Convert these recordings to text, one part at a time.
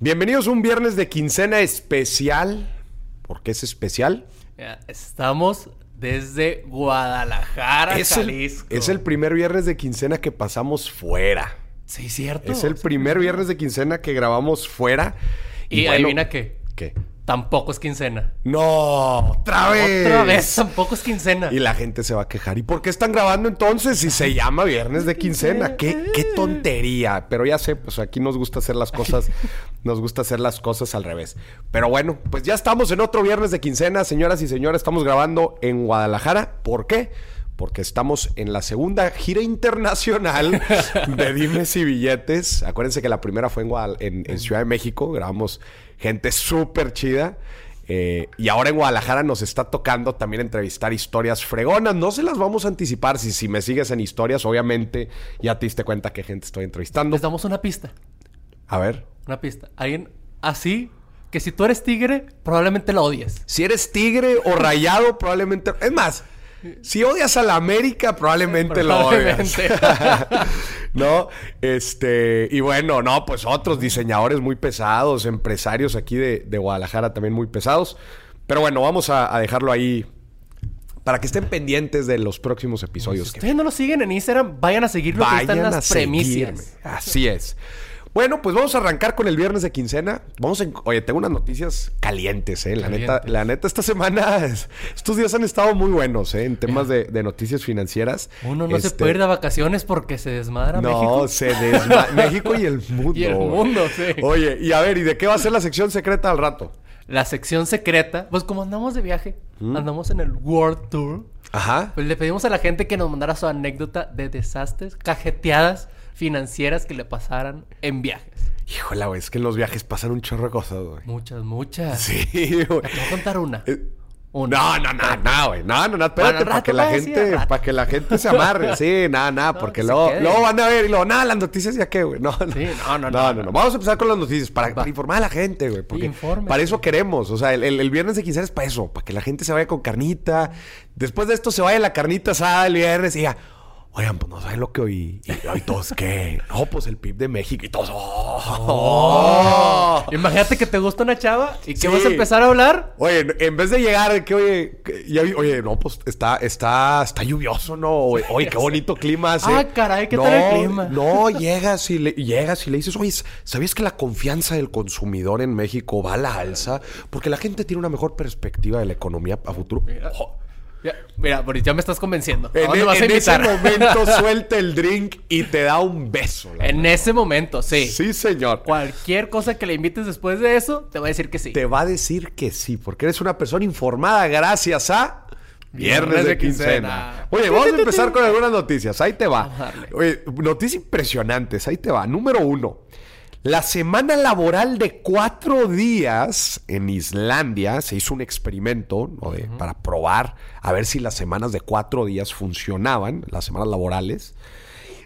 Bienvenidos a un viernes de quincena especial. ¿Por qué es especial? Estamos desde Guadalajara, Es el, Jalisco. es el primer viernes de quincena que pasamos fuera. Sí, cierto. Es el primer viernes de quincena que grabamos fuera. Y, bueno, adivina qué. ¿Qué? Tampoco es quincena. No, otra vez. Otra vez, tampoco es quincena. Y la gente se va a quejar. ¿Y por qué están grabando entonces si se llama Viernes de Quincena? ¿Qué, qué tontería. Pero ya sé, pues aquí nos gusta hacer las cosas, nos gusta hacer las cosas al revés. Pero bueno, pues ya estamos en otro Viernes de Quincena, señoras y señores. Estamos grabando en Guadalajara. ¿Por qué? Porque estamos en la segunda gira internacional de Dimes y Billetes. Acuérdense que la primera fue en, Guadal- en- en Ciudad de México. Grabamos gente súper chida. Eh, y ahora en Guadalajara nos está tocando también entrevistar historias fregonas. No se las vamos a anticipar. Si, si me sigues en historias, obviamente ya te diste cuenta que gente estoy entrevistando. Les damos una pista. A ver. Una pista. Alguien así que si tú eres tigre, probablemente lo odies. Si eres tigre o rayado, probablemente. Es más, si odias a la América, probablemente, lo odias. No, este. Y bueno, no, pues otros diseñadores muy pesados, empresarios aquí de, de Guadalajara también muy pesados. Pero bueno, vamos a, a dejarlo ahí para que estén pendientes de los próximos episodios. Si que ustedes no lo siguen en Instagram, vayan a seguirlo que están Vayan a las seguirme. premisas. Así es. Bueno, pues vamos a arrancar con el viernes de quincena. Vamos en... Oye, tengo unas noticias calientes, ¿eh? La neta, la neta, esta semana, es- estos días han estado muy buenos, ¿eh? En temas de, de noticias financieras. Uno no se Este, puede ir de vacaciones porque se desmadra No, México. se desma... México y el mundo. Y el mundo, sí. Oye, y a ver, ¿y de qué va a ser la sección secreta al rato? La sección secreta, pues como andamos de viaje, ¿Mm? andamos en el World Tour, Ajá. pues le pedimos a la gente que nos mandara su anécdota de desastres, cajeteadas financieras que le pasaran en viajes. Híjole, güey, es que en los viajes pasan un chorro de cosas, güey. Muchas, muchas. Sí, güey. Te voy a contar una. Eh, Una. No, no, no, no, güey. No, no, no, espérate, Bueno, para que la gente, para que la gente se amarre. Sí, nada, nada, No, porque luego, luego van a ver y luego, nada, las noticias ya qué, güey. No, no. Sí, no, no, no, no, no, no. Vamos a empezar con las noticias para, para informar a la gente, güey. Porque Infórmese. para eso queremos. O sea, el, el- el viernes de quincena es para eso, para que la gente se vaya con carnita. Después de esto se vaya la carnita asada el viernes y diga, oigan, pues no saben lo que oí. Y hoy todos, ¿qué? No, pues el PIB de México y todos, ¡oh! Imagínate que te gusta una chava y que vas a empezar a hablar. Oye, en vez de llegar, que oye, que- ya vi- oye, no, pues está, está, está lluvioso, ¿no? Oye, oye, qué bonito clima hace. Ah, caray, ¿qué no, tal el clima? No, llegas y le, llegas y le dices, oye, ¿sabías que la confianza del consumidor en México va a la alza? Porque la gente tiene una mejor perspectiva de la economía a futuro. Ojo. Ya, mira, Boris, ya me estás convenciendo. ¿A En, dónde e- vas a en ese momento suelta el drink y te da un beso. en verdad. ese momento, sí. Sí, señor. Cualquier cosa que le invites después de eso, te va a decir que sí. te va a decir que sí, porque eres una persona informada gracias a Viernes de quincena. Oye, vamos a empezar con algunas noticias. Ahí te va. Oye, noticias impresionantes. Ahí te va. Número uno. La semana laboral de cuatro días en Islandia se hizo un experimento ¿no? de- para probar a ver si las semanas de cuatro días funcionaban, las semanas laborales.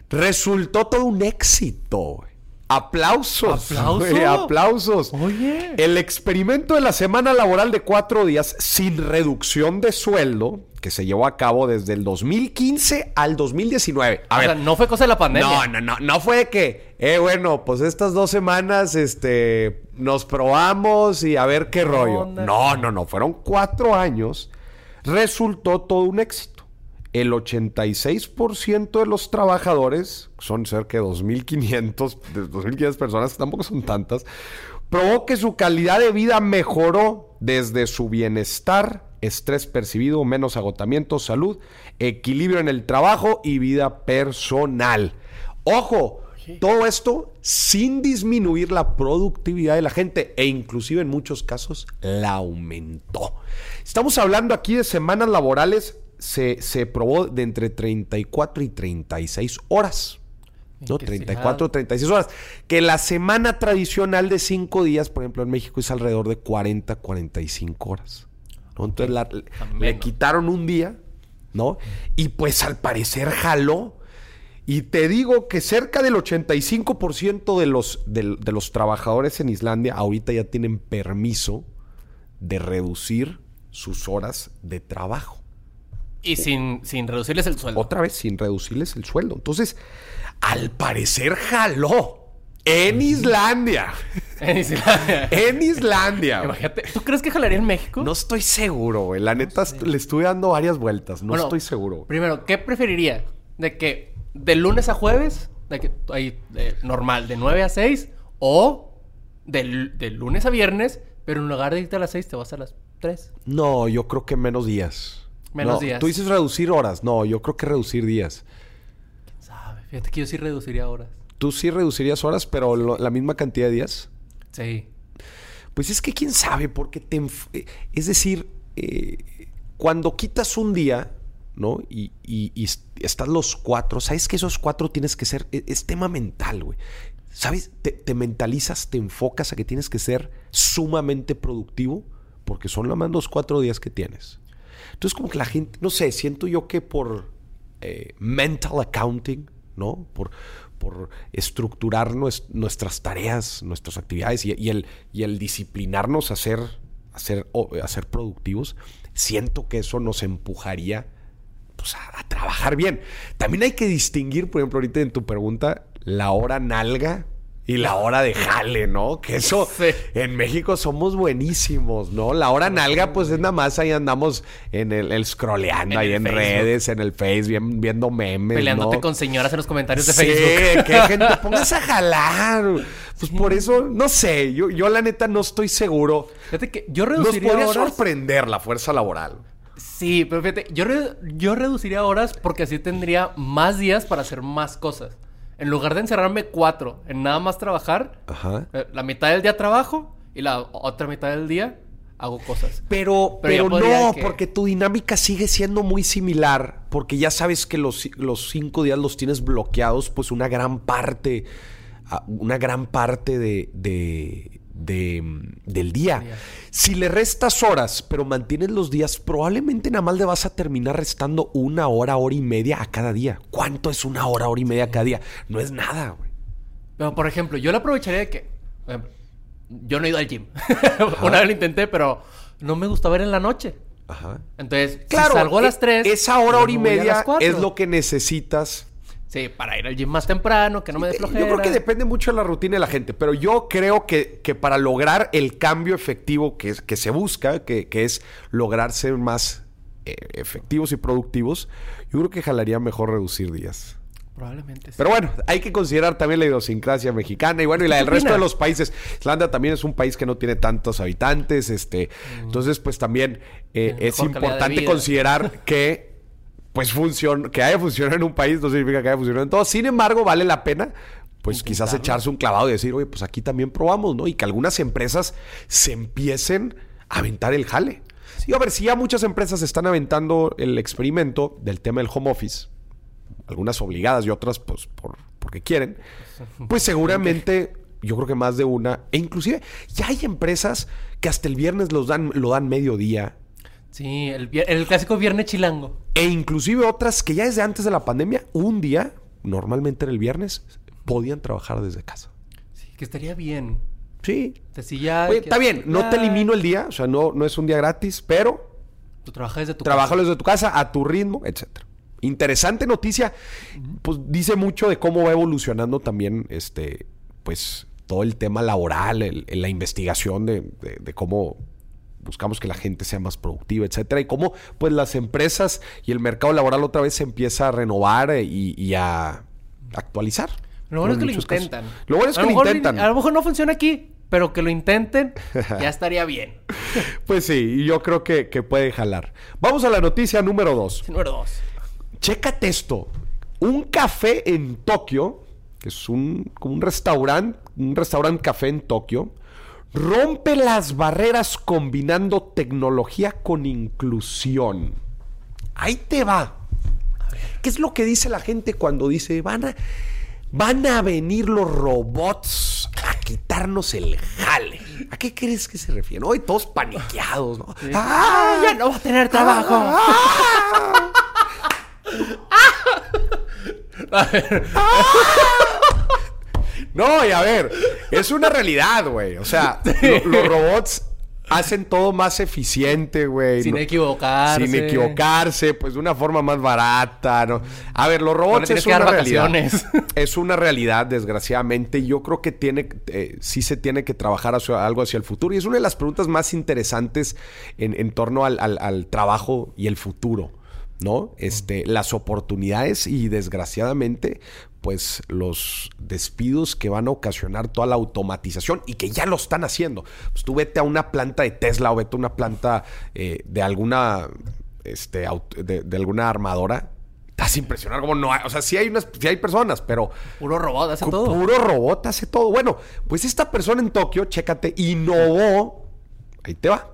Resultó todo un éxito. Aplausos. ¿Aplauso? güey, aplausos. Oye. El experimento de la semana laboral de cuatro días sin reducción de sueldo, que se llevó a cabo desde el 2015 al 2019. A o ver, sea, no fue cosa de la pandemia. no, no, no, no fue de que, eh, bueno, pues estas dos semanas, este, nos probamos y a ver qué rollo. onda? No, no, no, fueron cuatro años. Resultó todo un éxito. El 86% de los trabajadores, son cerca de 2.500, de 2.500 personas, tampoco son tantas, probó que su calidad de vida mejoró desde su bienestar, estrés percibido, menos agotamiento, salud, equilibrio en el trabajo y vida personal. Ojo, todo esto sin disminuir la productividad de la gente e inclusive en muchos casos la aumentó. Estamos hablando aquí de semanas laborales, se, se probó de entre 34 y 36 horas. ¿no? Que 34 o sea- 36 horas. Que la semana tradicional de 5 días, por ejemplo, en México es alrededor de 40, 45 horas. ¿no? Entonces la- le quitaron un día, ¿no? Y pues al parecer jaló. Y te digo que cerca del 85% de los, de los trabajadores en Islandia ahorita ya tienen permiso de reducir sus horas de trabajo. Y sin, sin reducirles el sueldo. Otra vez sin reducirles el sueldo. Entonces, al parecer jaló. En Islandia. En Islandia. En Islandia. Imagínate, ¿tú crees que jalaría en México? No estoy seguro, güey. La neta, le estuve dando varias vueltas. No Bueno, estoy seguro. Primero, ¿qué preferiría? ¿De que de lunes a jueves? ¿De que ahí de normal, de 9 a 6? ¿O de, de lunes a viernes, pero en lugar de irte a las 6 te vas a las 3? No, yo creo que menos días. Menos No, días. Tú dices reducir horas. No, yo creo que reducir días. ¿Sabe? Fíjate que yo sí reduciría horas. Tú sí reducirías horas, pero lo- la misma cantidad de días. Sí. Pues es que quién sabe, porque te... eh, Es decir, eh, cuando quitas un día, ¿no? Y, y- y est- estás los cuatro, ¿sabes que esos cuatro tienes que ser? e- Es, tema mental, güey. ¿Sabes? Te, te mentalizas, te enfocas a que tienes que ser sumamente productivo, porque son nada más los cuatro días que tienes. Entonces, como que la gente, no sé, siento yo que por eh, mental accounting, ¿no? Por, por estructurar nues- nuestras tareas, nuestras actividades y, y el, y el disciplinarnos a ser, a ser, a ser productivos, siento que eso nos empujaría pues, a, a trabajar bien. También hay que distinguir, por ejemplo, ahorita en tu pregunta, la hora nalga y la hora de jale, ¿no? Que eso Sí. en México somos buenísimos, ¿no? La hora nalga, pues es nada más ahí andamos en el, el scrolleando, En ahí el en Facebook. redes, en el Face, bien- viendo memes. Peleándote ¿no? con señoras en los comentarios de Sí, Facebook. que gente pongas a jalar. Pues por eso, no sé, yo, yo la neta no estoy seguro. Fíjate que yo Nos reduciría podría horas. sorprender la fuerza laboral. Sí, pero fíjate, yo, re- yo reduciría horas porque así tendría más días para hacer más cosas. En lugar de encerrarme cuatro en nada más trabajar, Ajá. eh, la mitad del día trabajo y la otra mitad del día hago cosas. Pero, Pero no, que- porque tu dinámica sigue siendo muy similar, porque ya sabes que los, los cinco días los tienes bloqueados, pues una gran parte, ah, una gran parte de, de- de, mm, del día. Si le restas horas, pero mantienes los días, probablemente nada más le vas a terminar restando una hora, hora y media a cada día. ¿Cuánto es una hora, hora y media a cada día? No es nada, güey. Pero, por ejemplo, yo la aprovecharía de que... yo no he ido al gym. Una vez lo intenté, pero no me gusta ver en la noche. Ajá. Entonces, Claro, si salgo a las e- 3... Esa hora, hora y media es lo que necesitas Sí, para ir al gym más temprano, que no me dé Yo flojera. creo que depende mucho de la rutina de la gente, pero yo creo que, que para lograr el cambio efectivo que, es- que se busca, que, que es lograr ser más eh, efectivos y productivos, yo creo que jalaría mejor reducir días. Probablemente sí. Pero bueno, hay que considerar también la idiosincrasia mexicana y bueno, y la ¿Qué del resto de los países. Islandia también es un país que no tiene tantos habitantes, este, entonces pues también eh, es Mm. importante considerar que pues funciona, que haya funcionado en un país no significa que haya funcionado en todo. Sin embargo, vale la pena pues quizás echarse un clavado y decir, oye, pues aquí también probamos, ¿no? Y que algunas empresas se empiecen a aventar el jale. Y a ver, si ya muchas empresas están aventando el experimento del tema del home office, algunas obligadas y otras pues por, porque quieren, pues seguramente yo creo que más de una, e inclusive ya hay empresas que hasta el viernes los dan, lo dan mediodía, Sí, el, clásico viernes chilango. e inclusive otras que ya desde antes de la pandemia, un día, normalmente era el viernes, podían trabajar desde casa. Sí, que estaría bien. Sí. Ya Oye, está bien, no te elimino el día, o sea, no, no es un día gratis, pero Tú trabajas desde tu casa. desde tu casa, a tu ritmo, etcétera. Interesante noticia. Pues dice mucho de cómo va evolucionando también este, pues, todo el tema laboral, el- la investigación de, de- de cómo buscamos que la gente sea más productiva, etcétera. Y cómo, pues, las empresas y el mercado laboral otra vez se empieza a renovar eh, y, y a actualizar. Lo bueno es que lo casos. intentan. Lo bueno es A que lo intentan. A lo mejor no funciona aquí, pero que lo intenten, ya estaría bien. Pues sí, y yo creo que, que puede jalar. Vamos a la noticia número dos. Número dos. Chécate esto. Un café en Tokio, que es un, como un restaurante, un restaurante café en Tokio, rompe las barreras combinando tecnología con inclusión. Ahí te va. ¿Qué es lo que dice la gente cuando dice van a, van a venir los robots a quitarnos el jale? ¿A qué crees que se refiere? Hoy todos paniqueados, ¿no? ¡Ah! ya no va a tener trabajo. ¡Ah! A ver, No, y a ver, es una realidad, güey. O sea, lo- los robots hacen todo más eficiente, güey. Sin No- equivocarse. Sin equivocarse, pues de una forma más barata, ¿no? A ver, los robots es una realidad. vacaciones. Es una realidad, desgraciadamente. Yo creo que tiene, eh, sí se tiene que trabajar hacia algo hacia el futuro. Y es una de las preguntas más interesantes en, en torno al, al- al trabajo y el futuro, ¿no? Este, las oportunidades y desgraciadamente, pues los despidos que van a ocasionar toda la automatización y que ya lo están haciendo. Pues tú vete a una planta de Tesla o vete a una planta eh, de alguna, este, de, de alguna armadora. Estás impresionado como no hay, o sea, sí hay unas, sí hay personas, pero Puro robot, hace todo. Puro robot hace todo. Bueno, pues esta persona en Tokio, chécate, innovó. Ahí te va.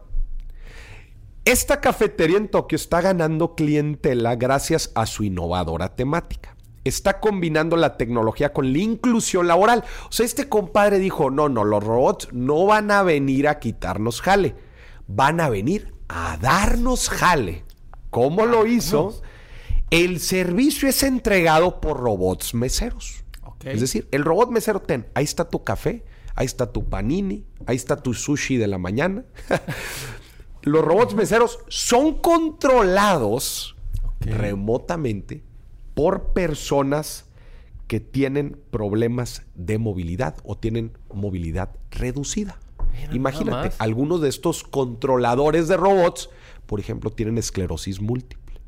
Esta cafetería en Tokio está ganando clientela gracias a su innovadora temática. Está combinando la tecnología con la inclusión laboral. O sea, este compadre dijo, no, no, los robots no van a venir a quitarnos jale. Van a venir a darnos jale. ¿Cómo lo hizo? El servicio es entregado por robots meseros. Es decir, el robot mesero, ten, ahí está tu café, ahí está tu panini, ahí está tu sushi de la mañana. Los robots meseros son controlados remotamente por personas que tienen problemas de movilidad o tienen movilidad reducida. Mira, Imagínate, algunos de estos controladores de robots, por ejemplo, tienen esclerosis múltiple.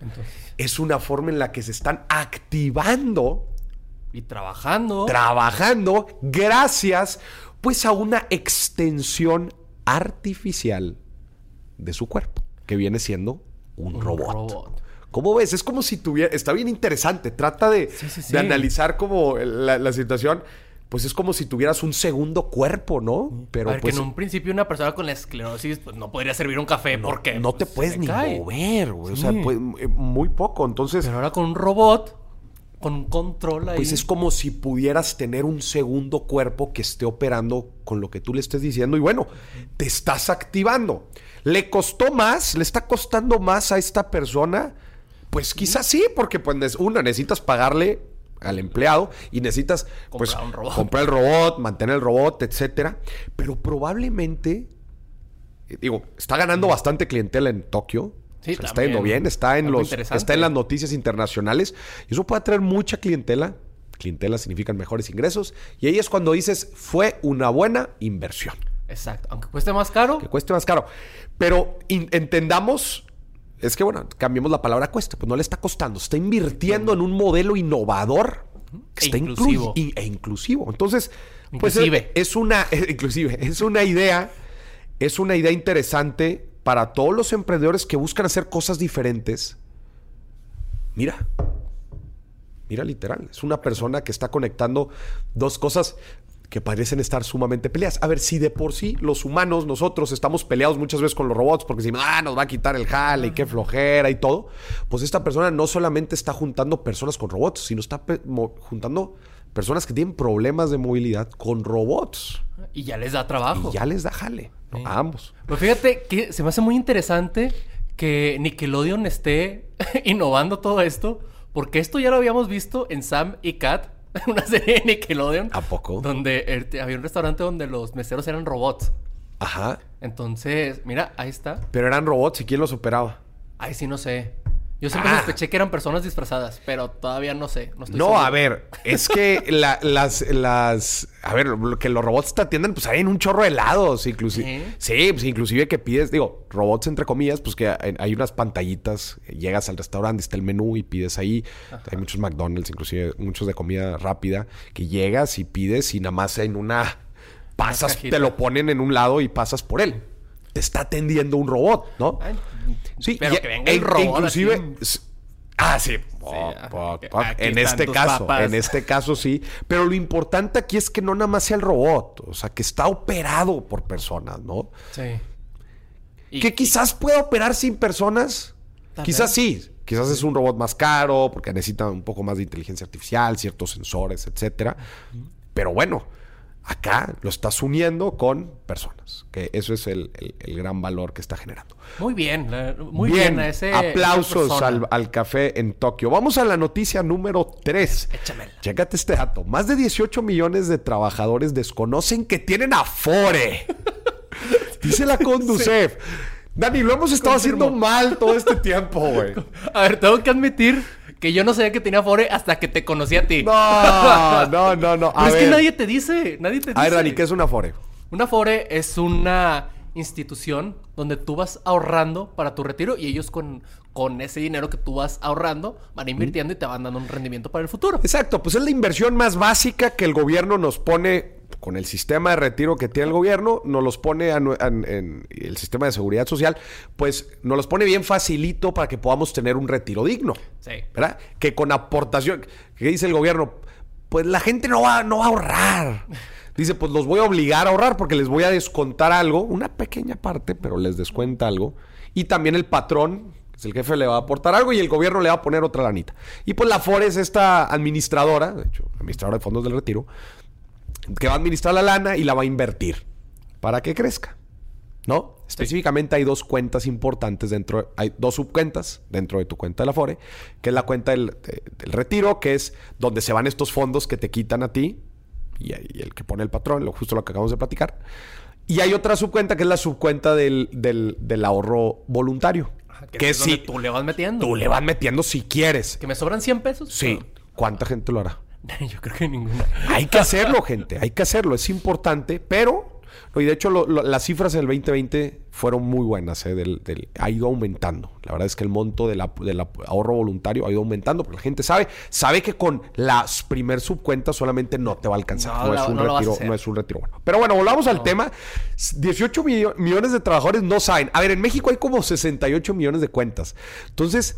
Entonces, Es una forma en la que se están activando y trabajando. trabajando gracias pues a una extensión artificial de su cuerpo, que viene siendo un, Un robot. robot. ¿Cómo ves? Es como si tuviera... Está bien interesante. Trata de, Sí, sí, sí. de analizar como la, la situación. Pues es como si tuvieras un segundo cuerpo, ¿no? Pero a ver, pues que en un principio una persona con la esclerosis pues, no podría servir un café porque no te pues, se puedes ni cae. mover, güey. O sea, pues, eh, muy poco. Entonces... Pero ahora con un robot, con un control ahí. Pues es como si pudieras tener un segundo cuerpo que esté operando con lo que tú le estés diciendo y bueno, te estás activando. ¿Le costó más? ¿Le está costando más a esta persona? Pues quizás sí, porque pues uno necesitas pagarle al empleado y necesitas pues, Comprar un robot. comprar el robot, mantener el robot, etcétera. Pero probablemente, eh, digo, está ganando bastante clientela en Tokio. Sí, O sea, está yendo bien, está en los, está en las noticias internacionales y eso puede atraer mucha clientela. Clientela significan mejores ingresos y ahí es cuando dices fue una buena inversión. Exacto. Aunque cueste más caro, Que cueste más caro. Pero entendamos, es que bueno, cambiemos la palabra cueste, pues no le está costando, está invirtiendo en un modelo innovador que E está inclusivo. inclusivo. e inclusivo. Entonces, pues Inclusive. es, es una, inclusive, es una idea, es una idea interesante para todos los emprendedores que buscan hacer cosas diferentes. Mira, mira literal, es una persona que está conectando dos cosas que parecen estar sumamente peleadas. A ver, si de por sí los humanos, nosotros estamos peleados muchas veces con los robots porque decimos, ah, nos va a quitar el jale y qué flojera y todo, pues esta persona no solamente está juntando personas con robots, sino está juntando personas que tienen problemas de movilidad con robots. y ya les da trabajo. Y ya les da jale, ¿no? Sí. a ambos. Pues fíjate que se me hace muy interesante que Nickelodeon esté innovando todo esto, porque esto ya lo habíamos visto en Sam y Cat, una serie de Nickelodeon. ¿A poco? Donde eh, había un restaurante donde los meseros eran robots. Ajá. Entonces, mira, ahí está. Pero eran robots y quién los operaba. Ahí sí no sé. Yo siempre Ah. sospeché que eran personas disfrazadas, pero todavía no sé. No, estoy No, seguro. a ver, es que la- las, las, a ver, lo que los robots te atienden, pues hay en un chorro de helados, inclusive. Sí, pues inclusive que pides, digo, robots entre comillas, pues que hay, unas pantallitas, llegas al restaurante, está el menú y pides ahí. Hay muchos McDonald's, inclusive muchos de comida rápida, que llegas y pides y nada más en una pasas, te lo ponen en un lado y pasas por él. Te está atendiendo un robot, ¿no? Ay, Sí, pero y- que venga e- el robot. inclusive así. ah sí, Poc, ah, poc. aquí en este caso papas. en este caso sí pero lo importante aquí es que no nada más sea el robot o sea que está operado por personas no Sí. Y- que quizás pueda operar sin personas quizás sí quizás es un robot más caro porque necesita un poco más de inteligencia artificial ciertos sensores etcétera pero bueno acá lo estás uniendo con personas que eso es el- el- el gran valor que está generando Muy bien, muy bien, a ese. Aplausos al, al café en Tokio. Vamos a la noticia número 3. Échamela. Chécate este dato. Más de 18 millones de trabajadores desconocen que tienen Afore. Dice la Conducef. Dani, lo hemos estado haciendo mal todo este tiempo, güey. A ver, tengo que admitir que yo no sabía que tenía Afore hasta que te conocí a ti. No, no, no, no. Pero es que nadie te dice, nadie te dice. A ver, Dani, ¿qué es una Afore? Una Afore es una institución donde tú vas ahorrando para tu retiro y ellos con, con ese dinero que tú vas ahorrando van invirtiendo y te van dando un rendimiento para el futuro. Exacto, pues es la inversión más básica que el gobierno nos pone con el sistema de retiro que tiene el gobierno, nos los pone a en, el sistema de seguridad social, pues nos los pone bien facilito para que podamos tener un retiro digno. Sí. ¿Verdad? Que con aportación, ¿qué dice el gobierno? Pues la gente no va, no va a ahorrar. Dice, pues los voy a obligar a ahorrar porque les voy a descontar algo, una pequeña parte, pero les descuenta algo. Y también el patrón, el jefe, le va a aportar algo y el gobierno le va a poner otra lanita. Y pues la FORE es esta administradora, de hecho, administradora de fondos del retiro, que va a administrar la lana y la va a invertir para que crezca. ¿No? Específicamente hay dos cuentas importantes dentro, hay dos subcuentas dentro de tu cuenta de la FORE, que es la cuenta del, de- del retiro, que es donde se van estos fondos que te quitan a ti y, y el que pone el patrón, lo justo lo que acabamos de platicar. Y hay otra subcuenta que es la subcuenta del, del- del ahorro voluntario. Que, Que es donde si tú le vas metiendo. tú le vas metiendo si quieres. Que me sobran 100 pesos. Sí. ¿Cuánta gente lo hará? Yo creo que ninguna. Hay que hacerlo, gente. Hay que hacerlo. Es importante, pero... no, Y de hecho, lo- lo- las cifras en el 2020 fueron muy buenas. ¿eh? Del- del- ha ido aumentando. La verdad es que el monto del del ahorro voluntario ha ido aumentando. Porque la gente sabe, sabe que con las primer subcuentas solamente no te va a alcanzar. No, es, un no retiro, no es un retiro bueno. Pero bueno, volvamos al tema. 18 millo- millones de trabajadores no saben. A ver, en México hay como 68 millones de cuentas. Entonces,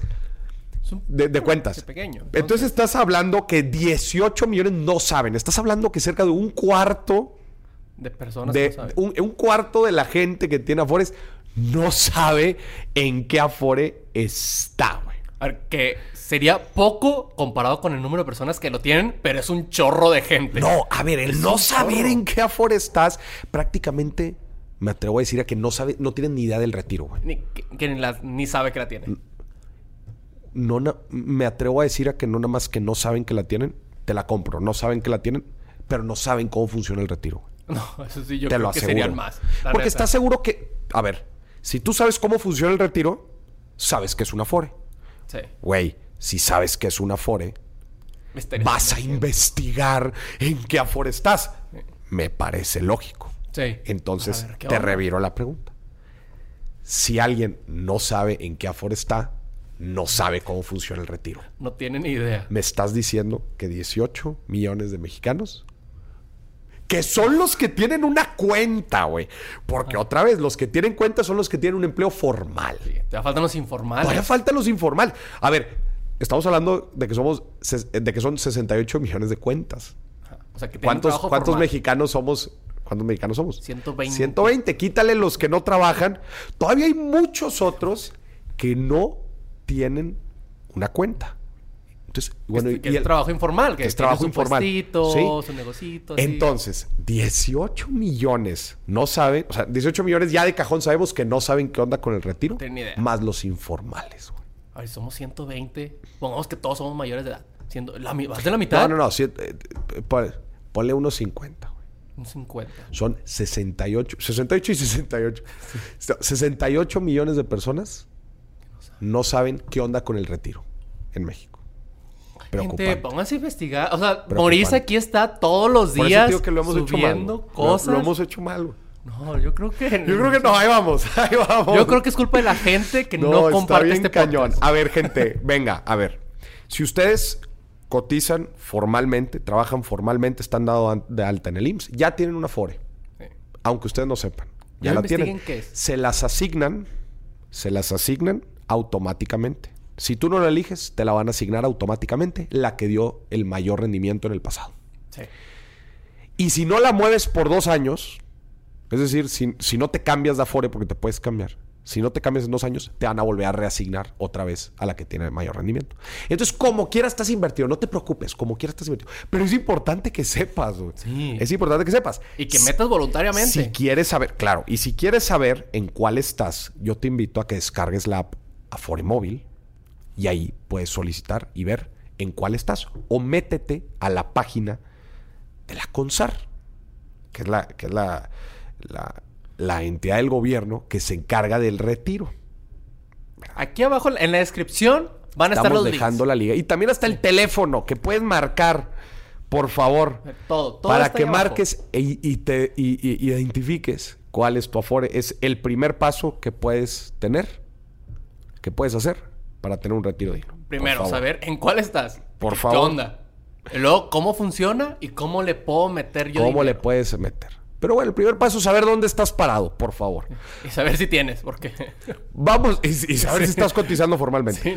de, de cuentas. pequeño. Entonces estás hablando que 18 millones no saben. Estás hablando que cerca de un cuarto de personas que de no saben. un, un cuarto de la gente que tiene Afores no sabe en qué Afore está, güey. A ver, que sería poco comparado con el número de personas que lo tienen, pero es un chorro de gente. No, a ver, el Es no saber chorro. en qué Afore estás, prácticamente me atrevo a decir a que no sabe, no tienen ni idea del retiro, güey. Ni, que, que ni, la- ni sabe que la tiene. No, me atrevo a decir a que no nada más que no saben que la tienen, te la compro. No saben que la tienen, pero no saben cómo funciona el retiro. güey. No, eso sí, yo te creo lo que aseguro. serían más. Porque neta. estás seguro que, a ver, si tú sabes cómo funciona el retiro, sabes que es una Afore. Sí. Güey, si sabes que es una Afore, vas a investigar en qué Afore estás. Me parece lógico. Sí. Entonces, A ver, ¿qué te reviro la pregunta. Si alguien no sabe en qué Afore está, no sabe cómo funciona el retiro. No tiene ni idea. ¿Me estás diciendo que 18 millones de mexicanos? Que son los que tienen una cuenta, güey. Porque otra vez, los que tienen cuenta son los que tienen un empleo formal. Sí, te faltan los informales. Todavía faltan los informales. A ver, estamos hablando de que somos de que son 68 millones de cuentas. Ajá. O sea, que ¿Cuántos, cuántos formal. mexicanos somos? ¿Cuántos mexicanos somos? 120. 120. Quítale los que no trabajan. Todavía hay muchos otros que no tienen una cuenta. Entonces, bueno, que, que y es el- trabajo informal, que, que es trabajo su informal. puestito, Sí. su negocito. Entonces, 18 millones no saben, o sea, 18 millones ya de cajón sabemos que no saben qué onda con el retiro, No idea. más los informales. güey. A ver, somos 120. Pongamos que todos somos mayores de edad. Siendo la, más de la mitad. No, no, no, sí, eh, eh, pon- ponle unos 50. güey. Un 50. Son 68, 68 y 68. 68 millones de personas no saben qué onda con el retiro en México. Gente, pónganse a investigar. O sea. Maurice aquí está todos los Por eso días te digo que lo hemos hecho mal. Lo- cosas. Lo, hemos hecho mal. güey. No, yo creo que... Yo creo que no, ahí vamos, ahí vamos. Yo creo que es culpa de la gente que no, No, está comparte bien este cañón. podcast. A ver, gente, venga, a ver. Si ustedes cotizan formalmente, trabajan formalmente, están dados de alta en el IMSS, ya tienen una FORE, Sí. aunque ustedes no sepan. Ya Ya la tienen. qué es. Se las asignan, se las asignan automáticamente. Si tú no la eliges, te la van a asignar automáticamente la que dio el mayor rendimiento en el pasado. Sí. Y si no la mueves por dos años, es decir, si, si no te cambias de Afore, porque te puedes cambiar, si no te cambias en dos años, te van a volver a reasignar otra vez a la que tiene mayor rendimiento. Entonces, como quiera estás invertido, no te preocupes, como quiera estás invertido. Pero es importante que sepas, güey. Sí. Es importante que sepas. Y que metas voluntariamente. Si quieres saber, claro, y si quieres saber en cuál estás, yo te invito a que descargues la app Afore Móvil y ahí puedes solicitar y ver en cuál estás. O métete a la página de la CONSAR, que es la, que es la, la, la entidad del gobierno que se encarga del retiro. Aquí abajo en la descripción van a estar los dejando links. la liga. Y también hasta el teléfono que puedes marcar, por favor, Todo, todo para que marques e- y, te y- y- identifiques cuál es tu afore. Es el primer paso que puedes tener, que puedes hacer para tener un retiro digno. Primero, saber en cuál estás. Por ¿Qué favor. onda? Y luego, cómo funciona y cómo le puedo meter yo ¿Cómo le puedes meter? Pero bueno, el primer paso es saber dónde estás parado, por favor. Y saber si tienes, porque... Vamos, y, y saber si estás cotizando formalmente. Sí.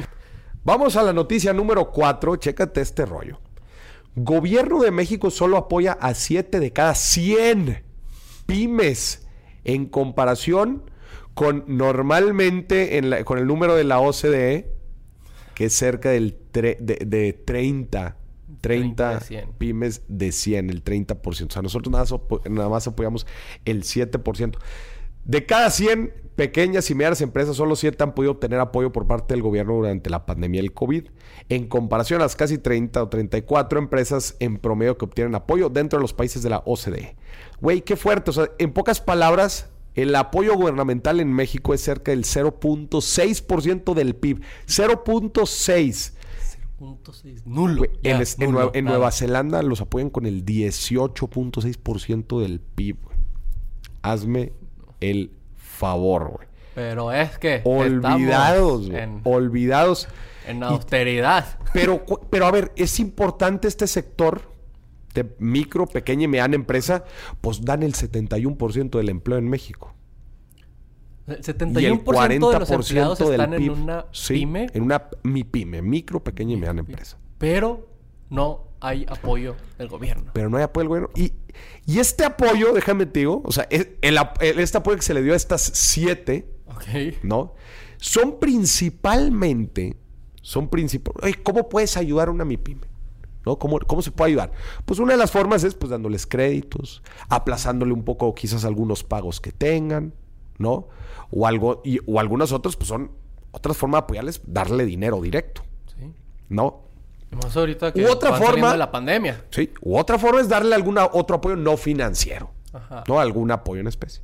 Vamos a la noticia número 4. Chécate este rollo. Gobierno de México solo apoya a 7 de cada 100 pymes en comparación con normalmente en la- con el número de la OCDE, que es cerca del tre- de, de 30, 30 30 de 100. pymes de 100, el 30%. O sea, nosotros nada, nada más apoyamos el 7%. De cada 100 pequeñas y medianas empresas, solo 7 han podido obtener apoyo por parte del gobierno durante la pandemia del COVID, en comparación a las casi 30 o 34 empresas en promedio que obtienen apoyo dentro de los países de la OCDE. Güey, qué fuerte. O sea, en pocas palabras, el apoyo gubernamental en México es cerca del 0.6% del PIB. 0.6%. 0.6. Nulo. Ya, en, en. Nueva Zelanda los apoyan con el 18.6% del PIB. güey. Hazme el favor, güey. Pero es que... Olvidados, güey. En, Olvidados. en austeridad. Pero, pero a ver, es importante este sector micro, pequeña y mediana empresa, pues dan el 71% del empleo en México. El Y el 71% de los empleados 40% del están en una Sí, pyme, En una mi pyme, micro, pequeña y mediana empresa. pero no hay apoyo del gobierno. pero no hay apoyo del gobierno. Y, y este apoyo, déjame te digo, o sea, el, el- este apoyo que se le dio a estas siete. ¿no? Son principalmente, son principalmente, ¿cómo puedes ayudar a una MIPYME? ¿No? ¿Cómo, ¿Cómo se puede ayudar? Pues una de las formas es pues dándoles créditos, aplazándole un poco quizás algunos pagos que tengan, ¿no? O algo, y, o algunas otras, pues son otras formas de apoyarles, darle dinero directo, Sí. ¿no? Más ahorita que U otra forma- de la pandemia. Sí. U otra forma es darle algún otro apoyo no financiero. Ajá. ¿no? Algún apoyo en especie.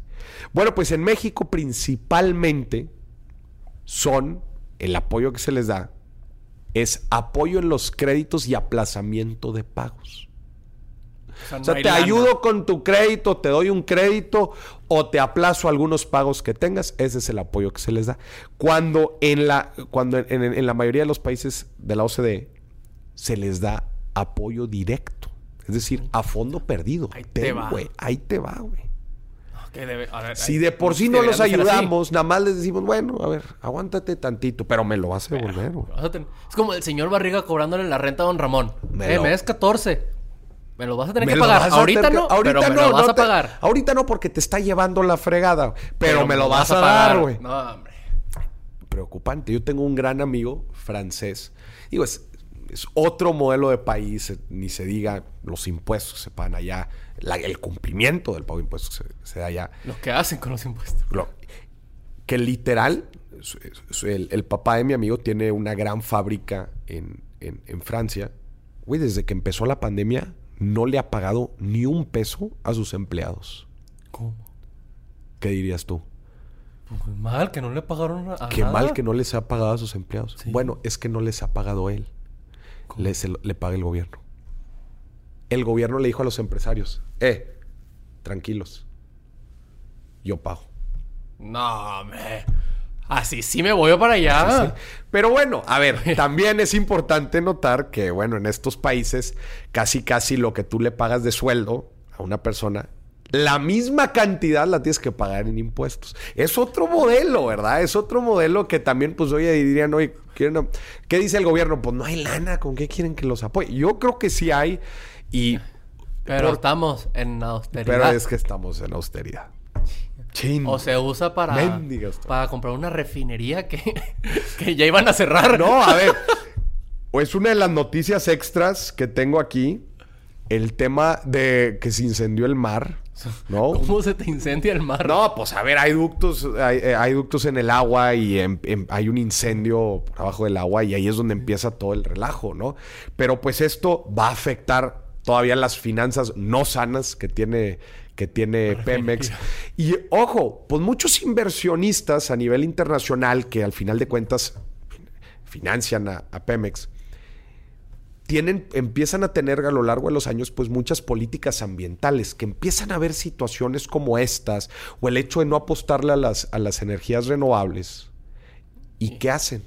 Bueno, pues en México principalmente son, el apoyo que se les da, es apoyo en los créditos y aplazamiento de pagos. O sea, O te lana. ayudo con tu crédito, te doy un crédito o te aplazo algunos pagos que tengas. Ese es el apoyo que se les da. Cuando en la, cuando en, en- en la mayoría de los países de la OCDE se les da apoyo directo. Es decir, a fondo perdido. Ahí te va. güey, ahí te va, güey. Ok, debe- a ver, Si de por sí no los ayudamos, nada más les decimos, bueno, a ver, aguántate tantito, pero me lo vas a devolver, a Es como el señor Barriga cobrándole la renta a don Ramón. Me eh, lo- me des 14. Me lo vas a tener Me que pagar. a Ahorita tener no, ahorita pero me no, lo vas no a te- pagar. Ahorita no porque te está llevando la fregada, pero, me lo vas, a, dar, güey. No, hombre. Preocupante. Yo tengo un gran amigo francés. Digo, es, es otro modelo de país, eh, ni se diga los impuestos se pagan allá, la- el cumplimiento del pago de impuestos se, se da allá. Lo que hacen con los impuestos. Lo- que literal, el, el papá de mi amigo tiene una gran fábrica en, en- en Francia. Güey, desde que empezó la pandemia, no le ha pagado ni un peso a sus empleados. ¿Cómo? ¿Qué dirías tú? Pues mal, que no le pagaron a, Qué nada. mal que no les ha pagado a sus empleados. Sí. Bueno, es que no les ha pagado él. Le paga el gobierno. El gobierno le dijo a los empresarios, eh, tranquilos, yo pago. No, hombre. Así sí me voy para allá. Sí. Pero bueno, a ver, también es importante notar que, bueno, en estos países, casi casi lo que tú le pagas de sueldo a una persona, la misma cantidad la tienes que pagar en impuestos. Es otro modelo, ¿verdad? Es otro modelo que también, pues, oye, dirían, oye, ¿quieren- ¿qué dice el gobierno? Pues no hay lana, ¿con qué quieren que los apoye? Yo creo que sí hay y... Pero por- estamos en austeridad. pero es que estamos en austeridad. Chin. O se usa para, Mendigas. para comprar una refinería que, que ya iban a cerrar. No, a ver. O es una de las noticias extras que tengo aquí. El tema de que se incendió el mar. ¿No? ¿Cómo se te incendia el mar? No, pues a ver, hay ductos, hay, eh, hay ductos en el agua y hay un incendio por abajo del agua y ahí es donde empieza todo el relajo, ¿no? Pero pues esto va a afectar todavía las finanzas no sanas que tiene, que tiene Pemex. Y ojo, pues muchos inversionistas a nivel internacional que al final de cuentas financian a, a Pemex, tienen, empiezan a tener a lo largo de los años pues muchas políticas ambientales que empiezan a ver situaciones como estas o el hecho de no apostarle a las, a las energías renovables. ¿Y qué hacen?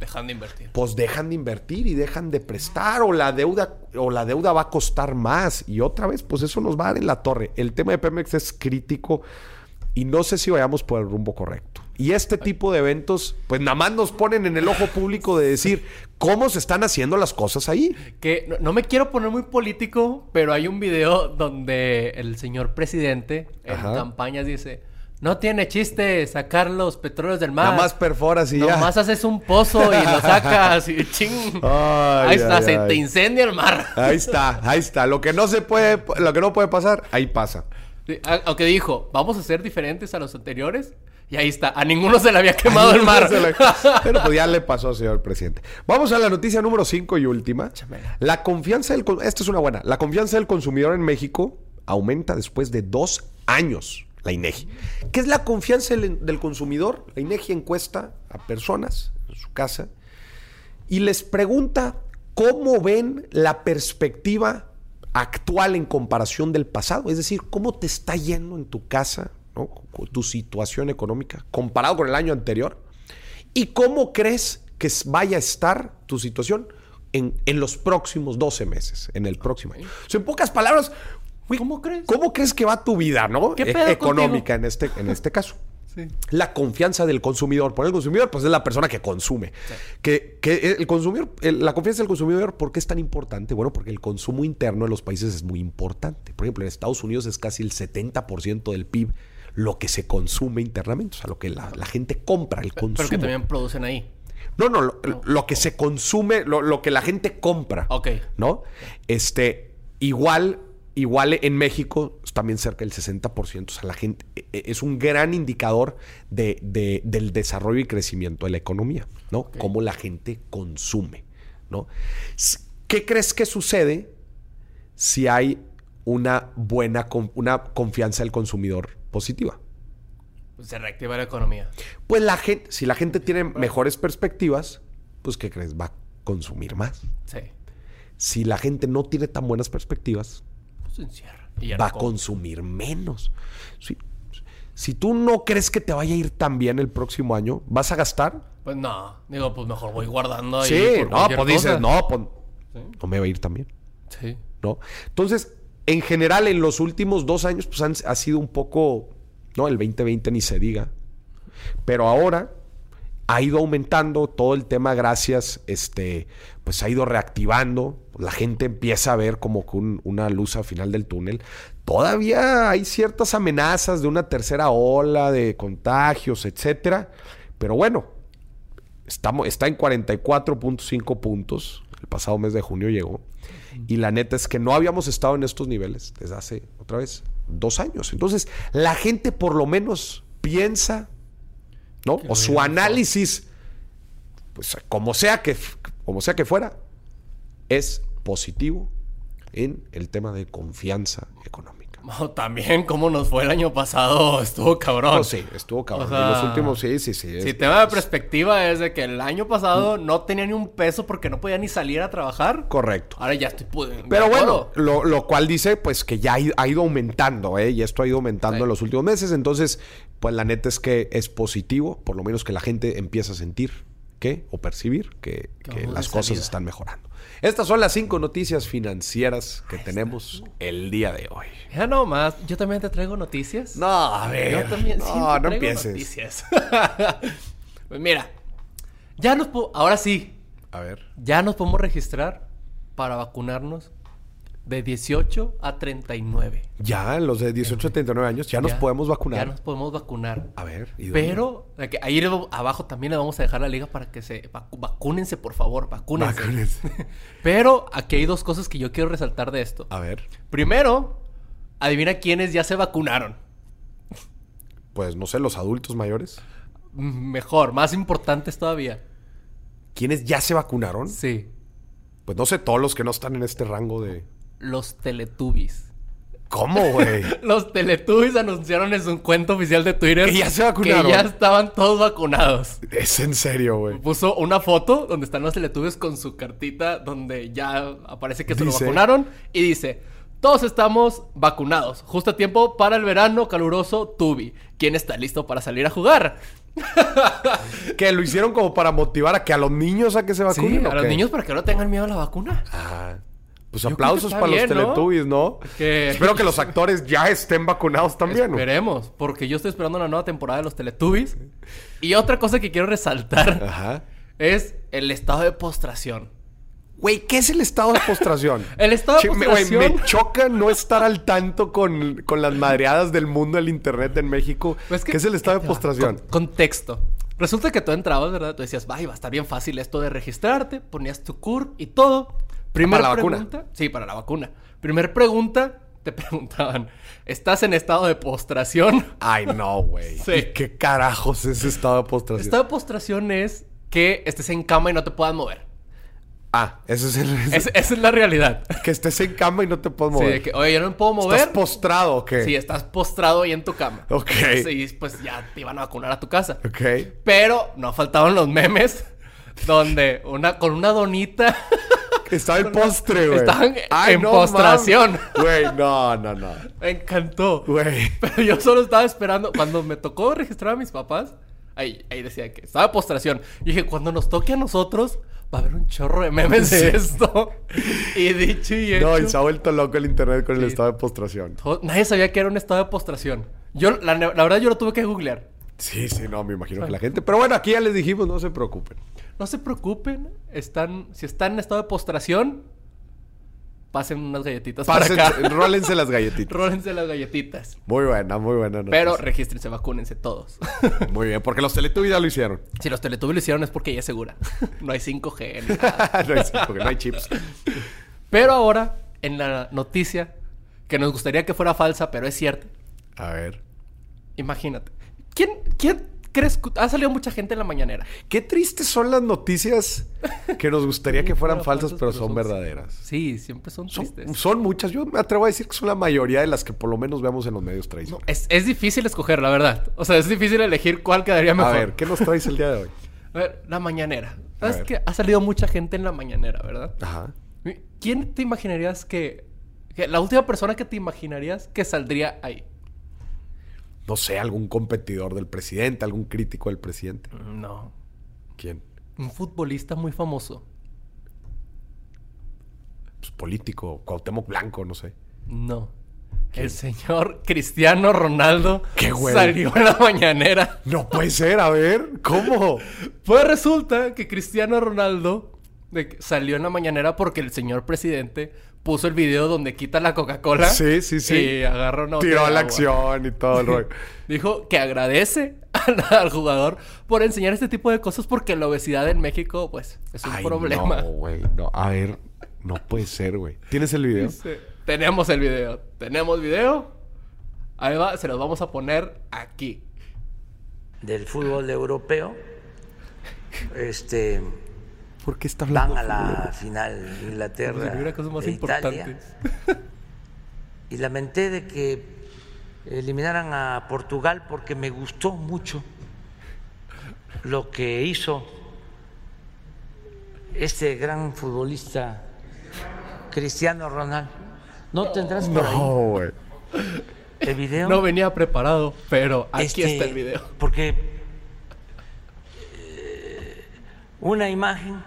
Dejan de invertir. Pues dejan de invertir y dejan de prestar o la deuda o la deuda va a costar más y otra vez pues eso nos va a dar en la torre. El tema de Pemex es crítico y no sé si vayamos por el rumbo correcto. Y este tipo de eventos, pues nada más nos ponen en el ojo público de decir cómo se están haciendo las cosas ahí. Que no, no me quiero poner muy político, pero hay un video donde el señor presidente en Ajá. campañas dice: No tiene chiste sacar los petróleos del mar. Nada más perforas y ya. Nomás haces un pozo y lo sacas y ching. Ay, ahí está, ay, se ay. te incendia el mar. Ahí está, ahí está. Lo que no se puede, lo que no puede pasar, ahí pasa. Sí, Aunque dijo, vamos a ser diferentes a los anteriores. Y ahí está, a ninguno se le había quemado el mar. Le- Pero pues ya le pasó, señor presidente. Vamos a la noticia número 5 y última. La confianza del... Esta es una buena. La confianza del consumidor en México aumenta después de dos años. La INEGI. ¿Qué es la confianza del, del consumidor? La INEGI encuesta a personas en su casa y les pregunta cómo ven la perspectiva actual en comparación del pasado. Es decir, cómo te está yendo en tu casa, tu situación económica comparado con el año anterior. ¿Y cómo crees que vaya a estar tu situación en, en los próximos 12 meses, en el próximo año? O sea, en pocas palabras, güey, ¿Cómo crees? ¿Cómo crees que va tu vida, no? ¿Qué E- pedo económica en este, en este caso. Sí. La confianza del consumidor. Por el consumidor, pues es la persona que consume. Que, que el consumidor, el- la confianza del consumidor, ¿por qué es tan importante? Bueno, porque el consumo interno de los países es muy importante. Por ejemplo, en Estados Unidos es casi el 70% del PIB lo que se consume internamente, o sea, lo que la, la gente compra, el consumo. Pero que también producen ahí. No, no, lo, lo que se consume, lo, lo que la gente compra. Ok. ¿No? Este, igual, igual en México es también cerca del 60%. O sea, la gente e- e- es un gran indicador de, de- del desarrollo y crecimiento de la economía, ¿no? Cómo la gente consume, ¿no? ¿Qué crees que sucede si hay una buena, una confianza del consumidor positiva? Se reactiva la economía. Pues la gente, si la gente tiene mejores perspectivas, pues ¿qué crees? Va a consumir más. Sí. Si la gente no tiene tan buenas perspectivas, Pues se encierra. Y va a consumir menos. Si, si tú no crees que te vaya a ir tan bien el próximo año, ¿vas a gastar? Pues no. Digo, pues mejor voy guardando ahí. sí, por no, pues dices, cosa. no, pues no me va a ir tan bien, Sí. ¿no? Entonces, en general, en los últimos dos años, pues han- ha sido un poco, ¿no? El 2020 ni se diga. Pero ahora ha ido aumentando todo el tema gracias, este, pues ha ido reactivando. La gente empieza a ver como que un- una luz al final del túnel. Todavía hay ciertas amenazas de una tercera ola de contagios, etcétera. Pero bueno, estamos, está en 44.5 puntos. El pasado mes de junio llegó. Y la neta es que no habíamos estado en estos niveles desde hace, otra vez, dos años. Entonces, la gente por lo menos piensa, ¿no? O su análisis, pues como sea que, como sea que fuera, es positivo en el tema de confianza económica. También, como nos fue el año pasado, estuvo cabrón. No, sí, estuvo cabrón. O sea, en los últimos, sí, sí, sí. Si es- tema de perspectiva es de que el año pasado no tenía ni un peso porque no podía ni salir a trabajar. Correcto. Ahora ya estoy. Pero bueno, lo, lo cual dice pues que ya ha ido, ha ido aumentando, ¿eh? Y esto ha ido aumentando Sí. en los últimos meses. Entonces, pues la neta es que es positivo, por lo menos que la gente empieza a sentir que, o percibir que, Que las cosas salida. están mejorando. Estas son las cinco noticias financieras que tenemos el día de hoy. Ya nomás, yo también te traigo noticias. No, a ver. Yo también sí te no, no traigo empieces. noticias. pues mira, ya nos ahora sí, A ver. ya nos podemos registrar para vacunarnos de 18 a 39. Ya, los de 18 a 39 años, ya, nos podemos vacunar. Ya nos podemos vacunar. A ver. Pero que ahí abajo también le vamos a dejar la liga para que se vacu- vacúnense, por favor, vacúnense. Vacúnense. Pero aquí hay dos cosas que yo quiero resaltar de esto. A ver. Primero, adivina quiénes ya se vacunaron. Pues no sé, los adultos mayores. Mm, Mejor, más importantes todavía. ¿Quiénes ya se vacunaron? Sí, Pues no sé, todos los que no están en este rango de. Los Teletubbies. ¿Cómo, güey? Los Teletubbies anunciaron en su cuenta oficial de Twitter Que ya se vacunaron. Que ya estaban todos vacunados. Es en serio, güey. Puso una foto donde están los Teletubbies con su cartita donde ya aparece que se lo vacunaron y dice: Todos estamos vacunados, justo a tiempo para el verano caluroso Tubi. ¿Quién está listo para salir a jugar? Que lo hicieron como para motivar a que a los niños a que se Sí, vacunen. ¿o a los niños para que no tengan miedo a la vacuna. Ah, pues aplausos para bien, los ¿no? Teletubbies, ¿no? Que- Espero que los actores ya estén vacunados también. Esperemos, porque yo estoy esperando una nueva temporada de los Teletubbies. Y otra cosa que quiero resaltar Ajá. es el estado de postración. Güey, ¿qué es el estado de postración? El estado de Che, me- postración. me choca no estar al tanto con, con las madreadas del mundo del internet en México. Pues ¿Qué es el estado de va. postración? Con- contexto. Resulta que tú entrabas, ¿verdad? Tú decías, vaya, va a estar bien fácil esto de registrarte. Ponías tu CUR y todo. Primera ¿Para la vacuna? Sí, para la vacuna. Primer pregunta, te preguntaban, ¿estás en estado de postración? Ay, no, güey. Sí. ¿Y ¿Qué carajos es estado de postración? Estado de postración es que estés en cama y no te puedas mover. Ah, eso es el... Es- esa es la realidad. Que estés en cama y no te puedes Sí, mover. de que, oye, yo no me puedo mover. ¿Estás postrado o qué? Sí, estás postrado ahí en tu cama. Ok. Sí, pues ya te iban a vacunar a tu casa. Ok. Pero no faltaban los memes donde una con una donita Estaba en postre, güey. Estaban Ay, en no postración. Güey, no, no, no. me encantó. Güey. Pero yo solo estaba esperando cuando me tocó registrar a mis papás. Ahí, ahí decía que estaba postración. Y dije, cuando nos toque a nosotros, va a haber un chorro de memes de esto. Y dicho y hecho. No, y se ha vuelto loco el internet con el Sí. estado de postración. todo- Nadie sabía que era un estado de postración. Yo, la, la verdad, yo lo tuve que googlear. Sí, sí, no, me imagino que la gente. Pero bueno, aquí ya les dijimos, no se preocupen. No se preocupen, están, si están en estado de postración, pasen unas galletitas Pásense, para acá. rólense las galletitas. Rólense las galletitas. Muy buena, muy buena. Pero noticia. regístrense, vacúnense todos. Muy bien, porque los Teletubbies ya lo hicieron. si los Teletubbies lo hicieron es porque ella es segura. no hay 5G. ni nada. no hay, sí, porque no hay chips. Pero ahora, en la noticia, que nos gustaría que fuera falsa, pero es cierta. A ver. Imagínate. ¿Quién, quién crees? Ha salido mucha gente en la mañanera. Qué tristes son las noticias que nos gustaría que fueran falsas, pero son verdaderas. Sí, siempre son tristes. son muchas. Yo me atrevo a decir que son la mayoría de las que por lo menos vemos en los medios No, tradicionales. es, es difícil escoger, la verdad. O sea, es difícil elegir cuál quedaría a mejor. ver, ¿qué nos traes el día de hoy? A ver, la mañanera. A ¿Sabes que ha salido mucha gente en la mañanera, verdad? Ajá. ¿Quién te imaginarías que, que la última persona que te imaginarías que saldría ahí? No sé, algún competidor del presidente, algún crítico del presidente. No. ¿Quién? Un futbolista muy famoso. Pues político, Cuauhtémoc Blanco, no sé. No. El señor Cristiano Ronaldo ¡Qué güey! salió en la mañanera. No puede ser, a ver, ¿cómo? Pues resulta que Cristiano Ronaldo de que salió en la mañanera porque el señor presidente puso el video donde quita la Coca-Cola. Sí, sí, sí. Y agarra una Tiró la acción y todo el rollo. Dijo que agradece al, al jugador por enseñar este tipo de cosas porque la obesidad en México, pues, es un Ay, problema. No, güey, no. A ver, no puede ser, güey. ¿Tienes el video? Dice, tenemos el video. Tenemos video. Ahí va, se los vamos a poner aquí. del fútbol europeo. Este, ¿Por qué está hablando? van a la final Inglaterra hubiera cosas más e Italia. Y lamenté de que eliminaran a Portugal porque me gustó mucho lo que hizo este gran futbolista Cristiano Ronaldo. ¿No tendrás por ahí No, güey. el video? No venía preparado, pero aquí Este, está el video. Porque eh, una imagen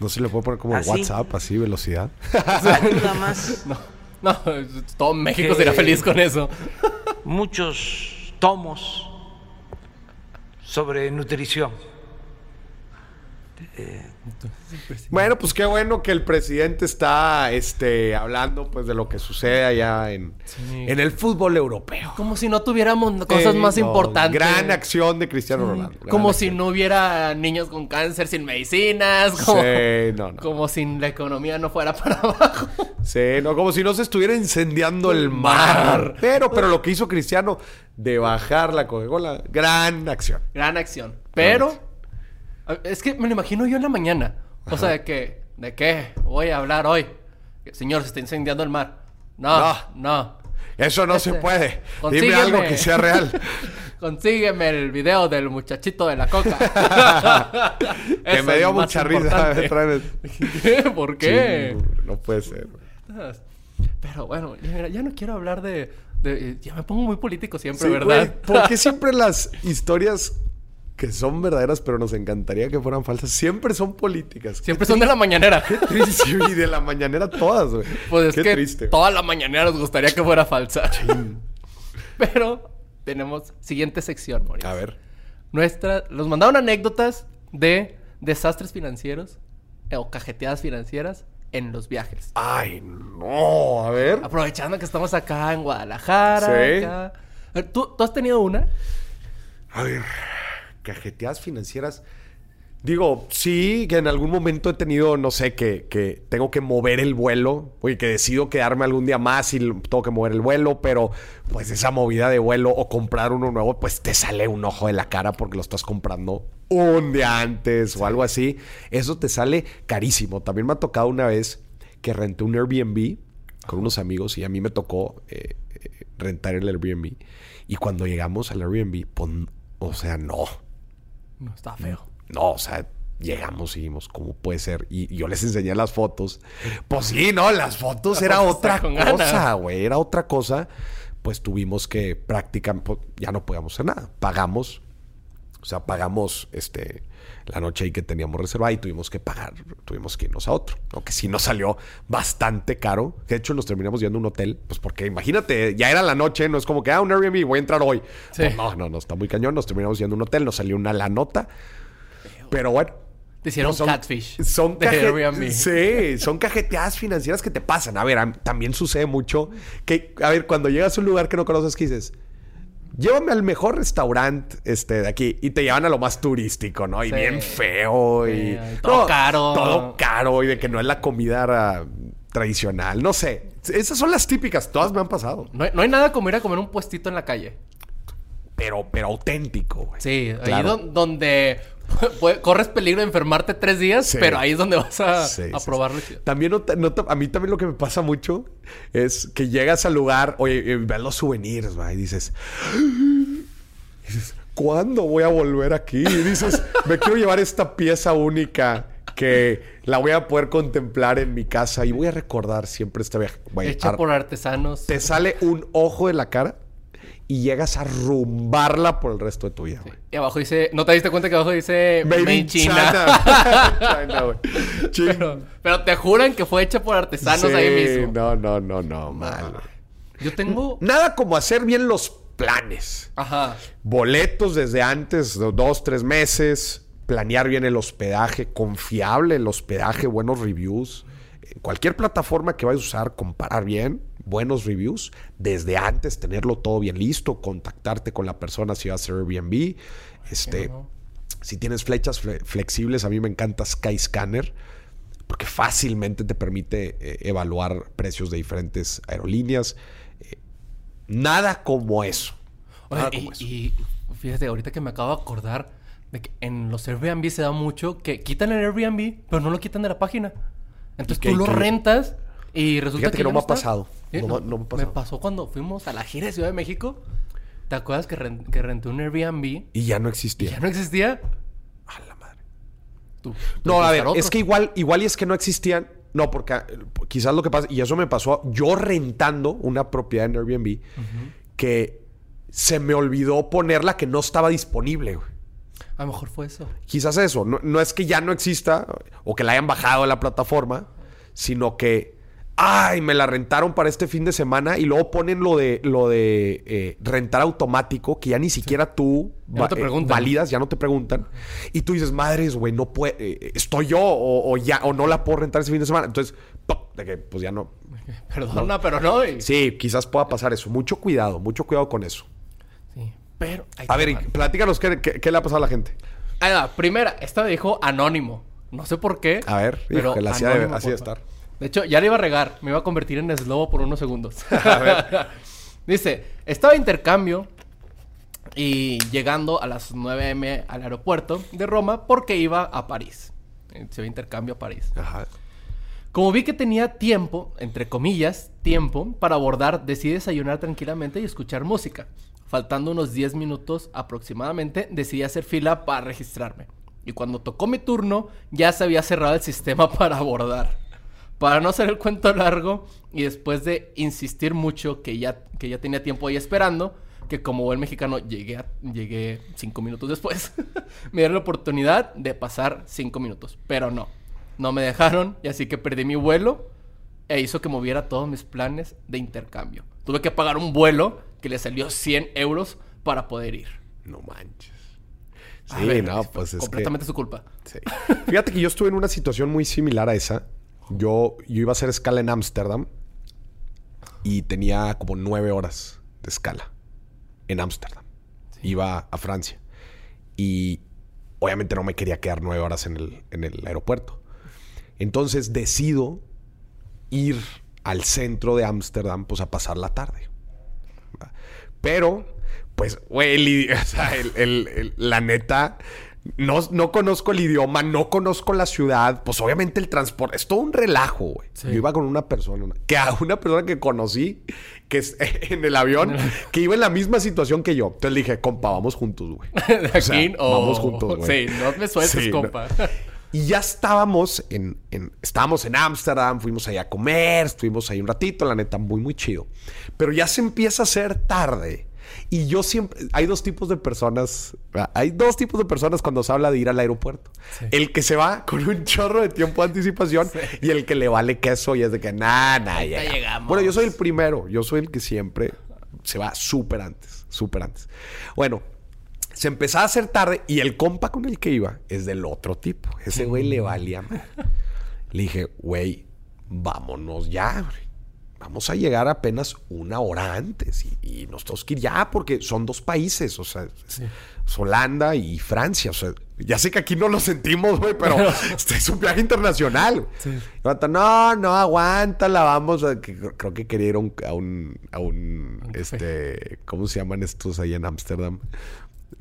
No se le puede poner como ¿Así? WhatsApp, así, velocidad. ayuda más. No, no, todo México sería feliz con eso. muchos tomos sobre nutrición. Bueno, pues qué bueno que el presidente está este, hablando pues de lo que sucede allá en, Sí. en el fútbol europeo. Como si no tuviéramos cosas Eh, más no, importantes. Gran acción de Cristiano Ronaldo. gran Como si no hubiera niños con cáncer sin medicinas. Como, Sí, no, no. como si la economía no fuera para abajo. Sí, no, como si no se estuviera incendiando el mar. Pero, pero lo que hizo Cristiano de bajar la Coca-Cola, gran acción. Gran acción. Pero es que me lo imagino yo en la mañana. O sea, de que, ¿de qué voy a hablar hoy? Señor, se está incendiando el mar. No, no. Eso no se Este, puede. Dime algo que sea real. Consígueme el video del muchachito de la coca. que me dio mucha risa. ¿Por qué? Chingo, No puede ser. Pero bueno, ya, no quiero hablar de, de- Ya me pongo muy político siempre, Sí, ¿verdad? ¿Por qué siempre las historias que son verdaderas, pero nos encantaría que fueran falsas, siempre son políticas? Siempre son de la mañanera. Qué triste, y de la mañanera todas, güey. Pues es Qué que triste. toda la mañanera nos gustaría que fuera falsa. Pero tenemos siguiente sección, Mauricio. A ver. Nuestra, nos mandaron anécdotas de desastres financieros o cajeteadas financieras en los viajes. Ay, no. A ver. Aprovechando que estamos acá en Guadalajara. Sí. acá. A ver, ¿Tú, ¿Tú has tenido una? A ver. Cajeteadas financieras. Digo, sí, que en algún momento he tenido, no sé, que, que tengo que mover el vuelo, oye, que decido quedarme algún día más y tengo que mover el vuelo, pero pues esa movida de vuelo o comprar uno nuevo, pues te sale un ojo de la cara porque lo estás comprando un día antes o algo así. Eso te sale carísimo. También me ha tocado una vez que renté un Airbnb con unos amigos y a mí me tocó eh, eh, rentar el Airbnb. Y cuando llegamos al Airbnb, pues, o sea, no. No, está feo. No, o sea, llegamos y dijimos, ¿cómo puede ser? Y, yo les enseñé las fotos. Pues sí, no, las fotos era otra cosa, güey. Era otra cosa. Pues tuvimos que prácticamente, pues, ya no podíamos hacer nada. Pagamos, o sea, pagamos este la noche ahí que teníamos reservada y tuvimos que pagar, tuvimos que irnos a otro. Lo que sí nos salió bastante caro. De hecho, nos terminamos yendo a un hotel, pues porque imagínate, ya era la noche, no es como que, ah, un Airbnb, voy a entrar hoy. Sí. Pues no, no, no, está muy cañón. Nos terminamos yendo a un hotel, nos salió una la nota. Pero bueno. Te hicieron pues son- catfish. Son de. Sí, son cajeteadas financieras que te pasan. A ver, a- también sucede mucho que, a ver, cuando llegas a un lugar que no conoces, ¿qué dices? Llévame al mejor restaurante este, de aquí y te llevan a lo más turístico, ¿no? Y Sí. bien feo y, Sí, todo caro. Todo caro y de que no es la comida ah, tradicional. No sé. Esas son las típicas. Todas me han pasado. No hay, no hay nada como ir a comer un puestito en la calle. Pero, pero auténtico, güey. Sí, ahí Claro. don- donde corres peligro de enfermarte tres días, Sí. pero ahí es donde vas a, Sí, a sí, probarlo. También no a mí también lo que me pasa mucho es que llegas al lugar, oye, ves los souvenirs, va, y dices, dices, ¿cuándo voy a volver aquí? Y dices, me quiero llevar esta pieza única que la voy a poder contemplar en mi casa y voy a recordar siempre este viaje. Hecha ar- por artesanos. Te sale un ojo de la cara y llegas a rumbarla por el resto de tu vida, güey. Y abajo dice, ¿no te diste cuenta que abajo dice Made, in China? China. China, pero, pero te juran que fue hecha por artesanos Sí, ahí mismo. No, no, no, no, mal. Yo tengo... Nada como hacer bien los planes. Ajá. Boletos desde antes, do- dos, tres meses. Planear bien el hospedaje, confiable el hospedaje, buenos reviews. Cualquier plataforma que vayas a usar, comparar bien, buenos reviews. Desde antes, tenerlo todo bien listo, contactarte con la persona si va a hacer Airbnb. Este, Si tienes flechas fle- flexibles, a mí me encanta Skyscanner porque fácilmente te permite eh, evaluar precios de diferentes aerolíneas. Eh, nada como eso. Oye, Nada y, como eso. y fíjate, ahorita que me acabo de acordar de que en los Airbnb se da mucho que quitan el Airbnb, pero no lo quitan de la página. Entonces ¿Y qué- tú lo rentas y resulta Fíjate que no ya me ha pasado. Sí, No me- no me ha pasado. pasó cuando fuimos a la gira de Ciudad de México. ¿Te acuerdas que, ren- que renté un Airbnb y Y ya no existía. ya no existía? A la madre. Tú- No, a ver, es que igual, igual y es que no existían. No, porque eh, quizás lo que pasa, y eso me pasó yo rentando una propiedad en Airbnb, que se me olvidó ponerla que no estaba disponible. güey. A lo mejor fue eso. Quizás eso. No, no es que ya no exista o que la hayan bajado de la plataforma, sino que, ay, me la rentaron para este fin de semana y luego ponen lo de, lo de eh, rentar automático, que ya ni siquiera tú Ya no te eh, validas, ya no te preguntan. Y tú dices, madres, güey, no puede, eh, estoy yo o, o ya, o no la puedo rentar ese fin de semana. Entonces, de que pues ya no. Perdona, pero no. y- Sí, quizás pueda pasar eso. Mucho cuidado, mucho cuidado con eso. Sí, Pero. A ver, platícanos qué, qué- qué le ha pasado a la gente. Ahí va. Primera, esta me dijo anónimo. No sé por qué. A ver, pero híjole, así de- anónimo, así de porfa. estar. De hecho, ya le iba a regar. Me iba a convertir en eslobo por unos segundos. A ver. Dice, estaba de intercambio y llegando a las 9 m al aeropuerto de Roma porque iba a París. Eh, Se ve intercambio a París. Ajá. Como vi que tenía tiempo, entre comillas, tiempo, para abordar, decidí desayunar tranquilamente y escuchar música. Faltando unos 10 minutos aproximadamente, decidí hacer fila para registrarme. Y cuando tocó mi turno, ya se había cerrado el sistema para abordar. Para no hacer el cuento largo, y después de insistir mucho que ya, que ya tenía tiempo ahí esperando, que como buen mexicano llegué, a- llegué cinco minutos después, me dieron la oportunidad de pasar cinco minutos. Pero no, no me dejaron, y así que perdí mi vuelo e hizo que moviera todos mis planes de intercambio. Tuve que pagar un vuelo que le salió 100 euros para poder ir. No manches. Sí, ver, no, pues es que... completamente su culpa. Sí. Fíjate que yo estuve en una situación muy similar a esa. Yo, yo iba a hacer escala en Ámsterdam y tenía como nueve horas de escala en Ámsterdam. Iba a Francia. Y obviamente no me quería quedar nueve horas en el, en el aeropuerto. Entonces decido ir al centro de Ámsterdam pues a pasar la tarde. Pero, pues, güey, el idi- o sea, el- el- el- la neta, no, no conozco el idioma, no conozco la ciudad. Pues, obviamente, el transporte es todo un relajo, güey. Sí. Yo iba con una persona, que a una persona que conocí, que es en el avión, que iba en la misma situación que yo. Entonces le dije, compa, vamos juntos, güey. De aquí, O sea, o- vamos juntos, güey. Sí, no me sueltes, Sí, no. compa. Y ya estábamos en, en- estábamos en Ámsterdam, fuimos allá a comer, estuvimos ahí un ratito, la neta, muy, muy chido. Pero ya se empieza a hacer tarde. Y yo siempre, hay dos tipos de personas, ¿verdad? hay dos tipos de personas cuando se habla de ir al aeropuerto. Sí. El que se va con un chorro de tiempo de anticipación y el que le vale queso y es de que, nada, nada, Ahorita llegamos. Bueno, yo soy el primero, yo soy el que siempre se va súper antes, súper antes. Bueno, se empezaba a hacer tarde y el compa con el que iba es del otro tipo. Ese güey le valía. madre. Le dije, güey, vámonos ya. güey. Vamos a llegar apenas una hora antes y, y nos tenemos que ir ya porque son dos países, o sea, es Holanda y Francia. O sea, ya sé que aquí no lo sentimos, güey, pero este es un viaje internacional. Sí. No, no, aguántala, vamos. a- que- creo que quería ir a un, a un, a un, Un café. este, ¿cómo se llaman estos ahí en Ámsterdam?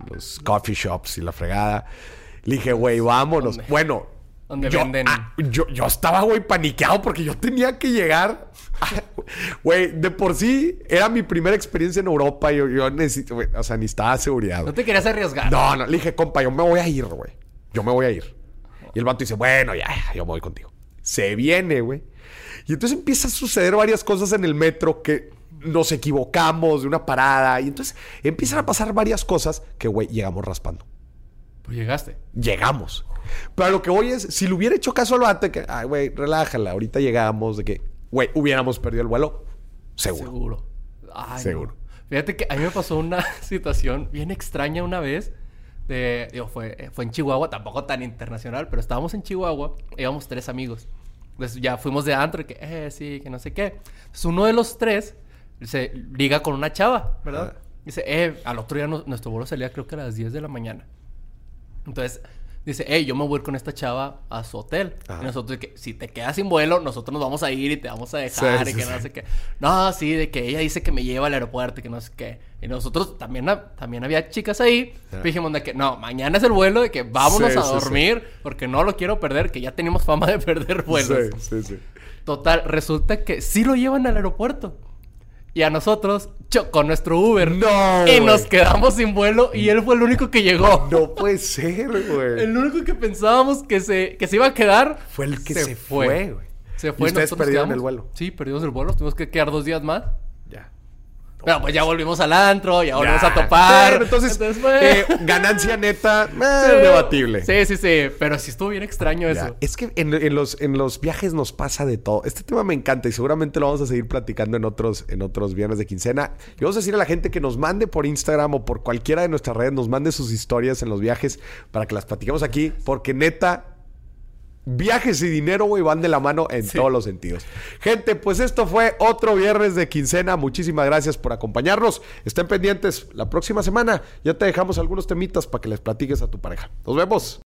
Los coffee shops y la fregada. Le dije, güey, vámonos. ¿Dónde? Bueno, Donde yo, venden- ah, yo, yo estaba, güey, paniqueado porque yo tenía que llegar. Güey, de por sí era mi primera experiencia en Europa. Yo, yo necesito, güey, o sea, necesitaba seguridad. No te querías arriesgar. No, no, le dije, compa, yo me voy a ir, güey. Yo me voy a ir. Y el vato dice, bueno, ya, yo me voy contigo. Se viene, güey. Y entonces empieza a suceder varias cosas en el metro que nos equivocamos de una parada. Y entonces empiezan a pasar varias cosas que, güey, llegamos raspando. Pues llegaste. Llegamos. Pero lo que voy es, si le hubiera hecho caso al vato, que, ay, güey, relájala, ahorita llegamos, de que, güey, hubiéramos perdido el vuelo. Seguro. Seguro. Ay, Seguro. no. Fíjate que a mí me pasó una situación bien extraña una vez. De, digo, fue, fue en Chihuahua, tampoco tan internacional, pero estábamos en Chihuahua, íbamos tres amigos. Entonces ya fuimos de antro, que, eh, sí, que no sé qué. Entonces uno de los tres se liga con una chava, ¿verdad? Ajá. Dice, eh, al otro día no- nuestro vuelo salía creo que a las 10 de la mañana. Entonces dice, hey, yo me voy a ir con esta chava a su hotel. Ajá. Y nosotros, que si te quedas sin vuelo, nosotros nos vamos a ir y te vamos a dejar Sí, y sí, que no sí. sé qué. No, sí, de que ella dice que me lleva al aeropuerto y que no sé qué. Y nosotros también, también había chicas ahí. Ajá. Dijimos de que no, mañana es el vuelo, de que vámonos a dormir porque no lo quiero perder, que ya tenemos fama de perder vuelos. Sí, sí, sí. Total, resulta que sí lo llevan al aeropuerto. Y a nosotros, cho- con nuestro Uber. No, Y nos quedamos sin vuelo y él fue el único que llegó. No puede ser, güey. El único que pensábamos que se, que se iba a quedar. Fue el que se, fue, güey. Se Y fue. ustedes nosotros perdieron quedamos- el vuelo. Sí, perdimos el vuelo. Tuvimos que quedar dos días más. Pero pues ya volvimos al antro, ya volvimos Ya. a topar. Pero entonces, eh, ganancia neta, eh, Sí. debatible. Sí, sí, sí. Pero sí estuvo bien extraño Ya. eso. Es que en, en los, en los viajes nos pasa de todo. Este tema me encanta y seguramente lo vamos a seguir platicando en otros, en otros viernes de quincena. Y vamos a decir a la gente que nos mande por Instagram o por cualquiera de nuestras redes, nos mande sus historias en los viajes para que las platiquemos aquí, porque neta, viajes y dinero, güey, van de la mano en todos los sentidos. Gente, pues esto fue otro viernes de quincena. Muchísimas gracias por acompañarnos. Estén pendientes la próxima semana. Ya te dejamos algunos temitas para que les platiques a tu pareja. Nos vemos.